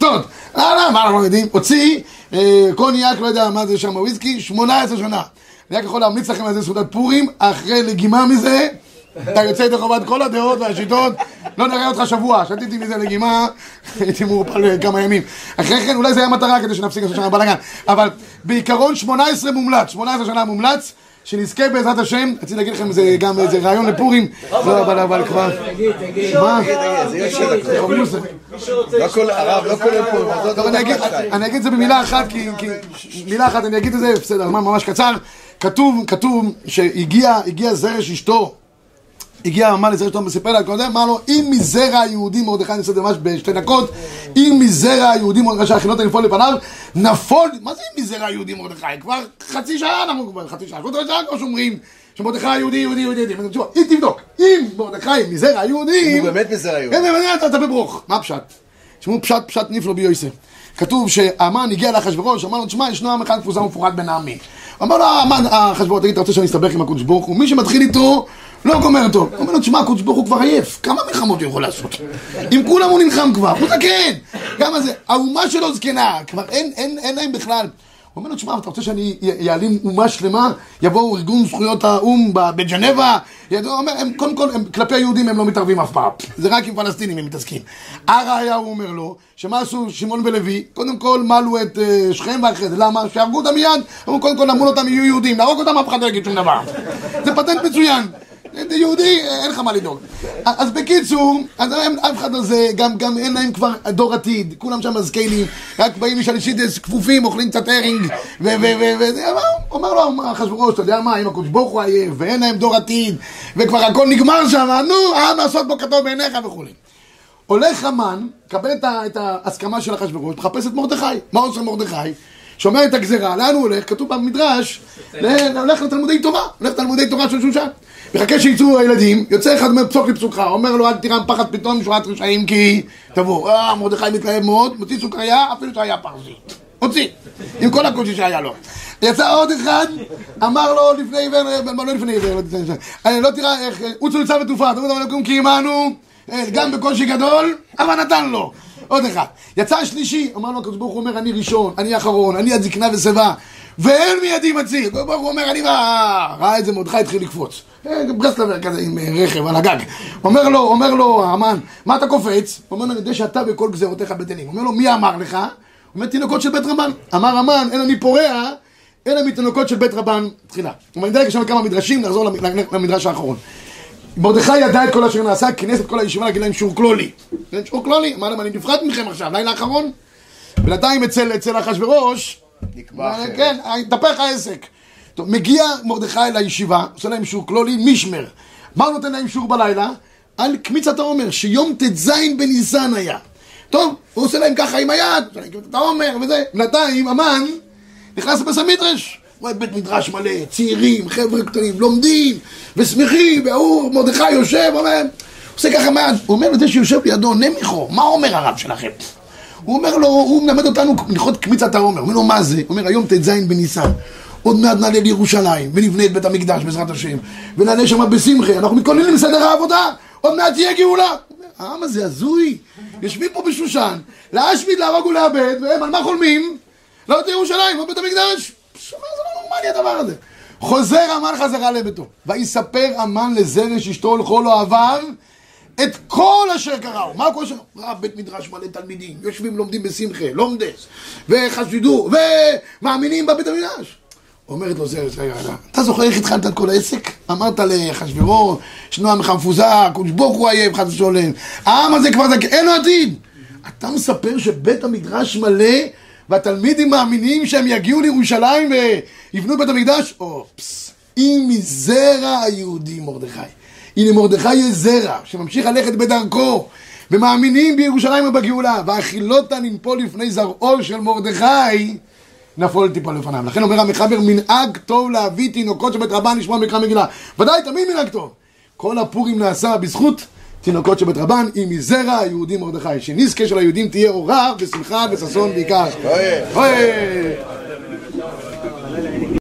לשתות. לא, לא, מה אנחנו יודעים? הוציא אה, קוניאק, לא יודע מה זה שם, וויסקי, 18 שנה. אני רק יכול להמליץ לכם על זה סעודת פורים, אחרי לגימה מזה, אתה יוצא ידי חובת כל הדעות והשיטות, לא נראה אותך שבוע, שתיתי מזה לגימה, הייתי מעורפל כמה ימים. אחרי כן, אולי זה היה מטרה כדי שנפסיק לעשות שם בלאגן. אבל בעיקרון 18 מומלץ, 18 שנה מומלץ, שנזכה בעזרת השם, רציתי להגיד לכם איזה- גם איזה רעיון לפורים, לא, אבל אבל כבר... מה? זה. לא לא אני אגיד- את זה במילה אחת, כי, מילה אחת אני אגיד את זה, בסדר, ממש קצר. כתוב, כתוב שהגיע הגיע זרש אשתו, הגיע המן לזרש אשתו וסיפר לה קודם, אמר לו, אם מזרע היהודים, מרדכי זה ממש בשתי דקות, אם מזרע היהודים, מרדכי שהכינות הנפול לפניו, נפול, מה זה אם מזרע היהודים מרדכי? כבר חצי שעה אנחנו כבר, חצי שעה, חצי שעה כבר שומרים, שמרדכי יהודי, יהודי, יהודי, יהודי, אם תבדוק, אם מרדכי מזרע היהודים, הוא באמת מזרע באמת, אתה בברוך. מה הפשט? תשמעו, פשט, פשט ניפלו ביוסף. כתוב שהמן הגיע לאחשוורוש, אמר לו, תשמע, ישנו עם אחד מפורסם ומפוחד בין העמים. אמר לו, המן, אחשוורוש, תגיד, אתה רוצה שאני אסתבך עם הקדוש ברוך הוא? מי שמתחיל איתו, לא גומר טוב. אומר לו, תשמע, הקדוש ברוך הוא כבר עייף, כמה מלחמות הוא יכול לעשות? עם כולם הוא נלחם כבר, הוא זקן. כמה זה, האומה שלו זקנה, כבר אין, אין, אין להם בכלל. הוא אומר לו, תשמע, אתה רוצה שאני אעלים אומה שלמה? יבואו ארגון זכויות האו"ם בג'נבה? הוא אומר, הם, קודם כל, הם, כלפי היהודים הם לא מתערבים אף פעם. זה רק עם פלסטינים הם מתעסקים. הראיה, הוא אומר לו, שמה עשו שמעון ולוי? קודם כל מלו את אה, שכם ואחרי זה. למה? שהרגו אותם מיד. אמרו, קודם כל למול אותם יהיו יהודים. להרוג אותם אף אחד לא יגיד שום דבר. זה פטנט מצוין. יהודי, אין לך מה לדאוג. אז בקיצור, אז אף אחד לא זה, גם, גם אין להם כבר דור עתיד, כולם שם זקנים, רק באים משלישידס כפופים, אוכלים קצת הרינג, ו... אומר לו אחשוורוש, אתה יודע מה, אם הקדוש ברוך הוא עייף, ואין להם דור עתיד, וכבר הכל נגמר שם, נו, העם לעשות בו כתוב בעיניך וכולי. הולך המן, קבל את, ההסכמה של אחשוורוש, מחפש את מרדכי. מה עושה מרדכי? שומע את הגזרה, לאן הוא הולך? כתוב במדרש, הולך לתלמודי תורה, הולך לתלמודי תורה של שושן. מחכה שיצאו הילדים, יוצא אחד אומר פסוק לפסוקך, אומר לו אל תירם פחד פתאום משורת רשעים כי תבוא. אה, מרדכי מתלהב מאוד, מוציא סוכריה, אפילו שהיה פרסי. הוציא, עם כל הקושי שהיה לו. יצא עוד אחד, אמר לו לפני עיוור, לא לא לפני עיוור, לא לפני- אה, לא תראה איך, רוצו לצו ותעופה, תאמרו דבר לקום כי עמנו, אה, גם בקושי גדול, אבל נתן לו. עוד אחד. יצא השלישי, אמר לו הקדוש ברוך הוא אומר, אני ראשון, אני אחרון, אני עד זקנה ושיבה, ואין מידי מציל. הקדוש ברוך הוא אומר, אני בא... ראה את זה מרדכי התחיל לקפוץ. אה, ברסלבר כזה עם אה, רכב על הגג. אומר לו, אומר לו, המן, מה אתה קופץ? אומר לו, אני יודע שאתה וכל גזירותיך בטלים. אומר לו, מי אמר לך? אומר, תינוקות של בית רבן. אמר המן, אין אני פורע, אלא מתינוקות של בית רבן תחילה. אומר, נדלג עכשיו כמה מדרשים, נחזור למ- למדרש האחרון. מרדכי ידע את כל אשר נעשה, כינס את כל הישיבה להגיד להם שיעור כלולי. כן, שיעור כלולי, אמר להם, אני נפרד מכם עכשיו, לילה אחרון. בינתיים אצל, אצל אחשוורוש, נקבע אחרת. כן, התהפך העסק. טוב, מגיע מרדכי לישיבה, עושה להם שיעור כלולי, מישמר. מה הוא נותן להם שיעור בלילה? על קמיצת העומר, שיום ט"ז בניסן היה. טוב, הוא עושה להם ככה עם היד, עושה להם קמיצת העומר וזה. בינתיים, המן נכנס המדרש. רואה בית מדרש מלא, צעירים, חבר'ה קטנים, לומדים, ושמחים, והוא, מרדכי יושב, אומר, עושה ככה מהיד. הוא אומר לזה שיושב לידו, נמיכו, מה אומר הרב שלכם? הוא אומר לו, הוא מלמד אותנו הלכות קמיצת העומר. הוא אומר לו, מה זה? הוא אומר, היום ט"ז בניסן. עוד מעט נעלה לירושלים, ונבנה את בית המקדש בעזרת השם, ונעלה שם בשמחה, אנחנו מתכוננים לסדר העבודה, עוד מעט תהיה גאולה. העם הזה הזוי, יושבים פה בשושן, להשמיד, להרוג ולאבד, והם על מה חולמים? לעלות לירושלים, לא בית המקדש. שמע, נורמלי הדבר הזה. חוזר המן חזרה לביתו, ויספר המן לזרש אשתו ולכל אוהביו את כל אשר קראו. מה כל אשר? רב בית מדרש מלא תלמידים, יושבים לומדים בשמחה, לומדס, וחסידו, ומאמינים בבית המדרש. אומרת לו זרש, רגע, רגע, אתה זוכר איך התחלת את כל העסק? אמרת לאחשוורוש, ישנו עמך מפוזר, קודש ברוך הוא עייף, חס ושלום. העם הזה כבר אין לו עתיד. אתה מספר שבית המדרש מלא, והתלמידים מאמינים שהם יגיעו לירושלים ויבנו בית המקדש? או, פס, אם מזרע היהודי מרדכי. הנה מרדכי יש זרע, שממשיך ללכת בדרכו, ומאמינים בירושלים ובגאולה, והחילות ננפול לפני זרעו של מרדכי, נפול טיפה לפניו. לכן אומר המחבר, מנהג טוב להביא תינוקות של בית רבן לשמוע מקרא מגילה. ודאי, תמיד מנהג טוב. כל הפורים נעשה בזכות תינוקות של בית רבן, אם מזרע היהודי מרדכי, שנזקה של היהודים תהיה אורה ושמחה וששון בעיקר. אוקיי. אוקיי.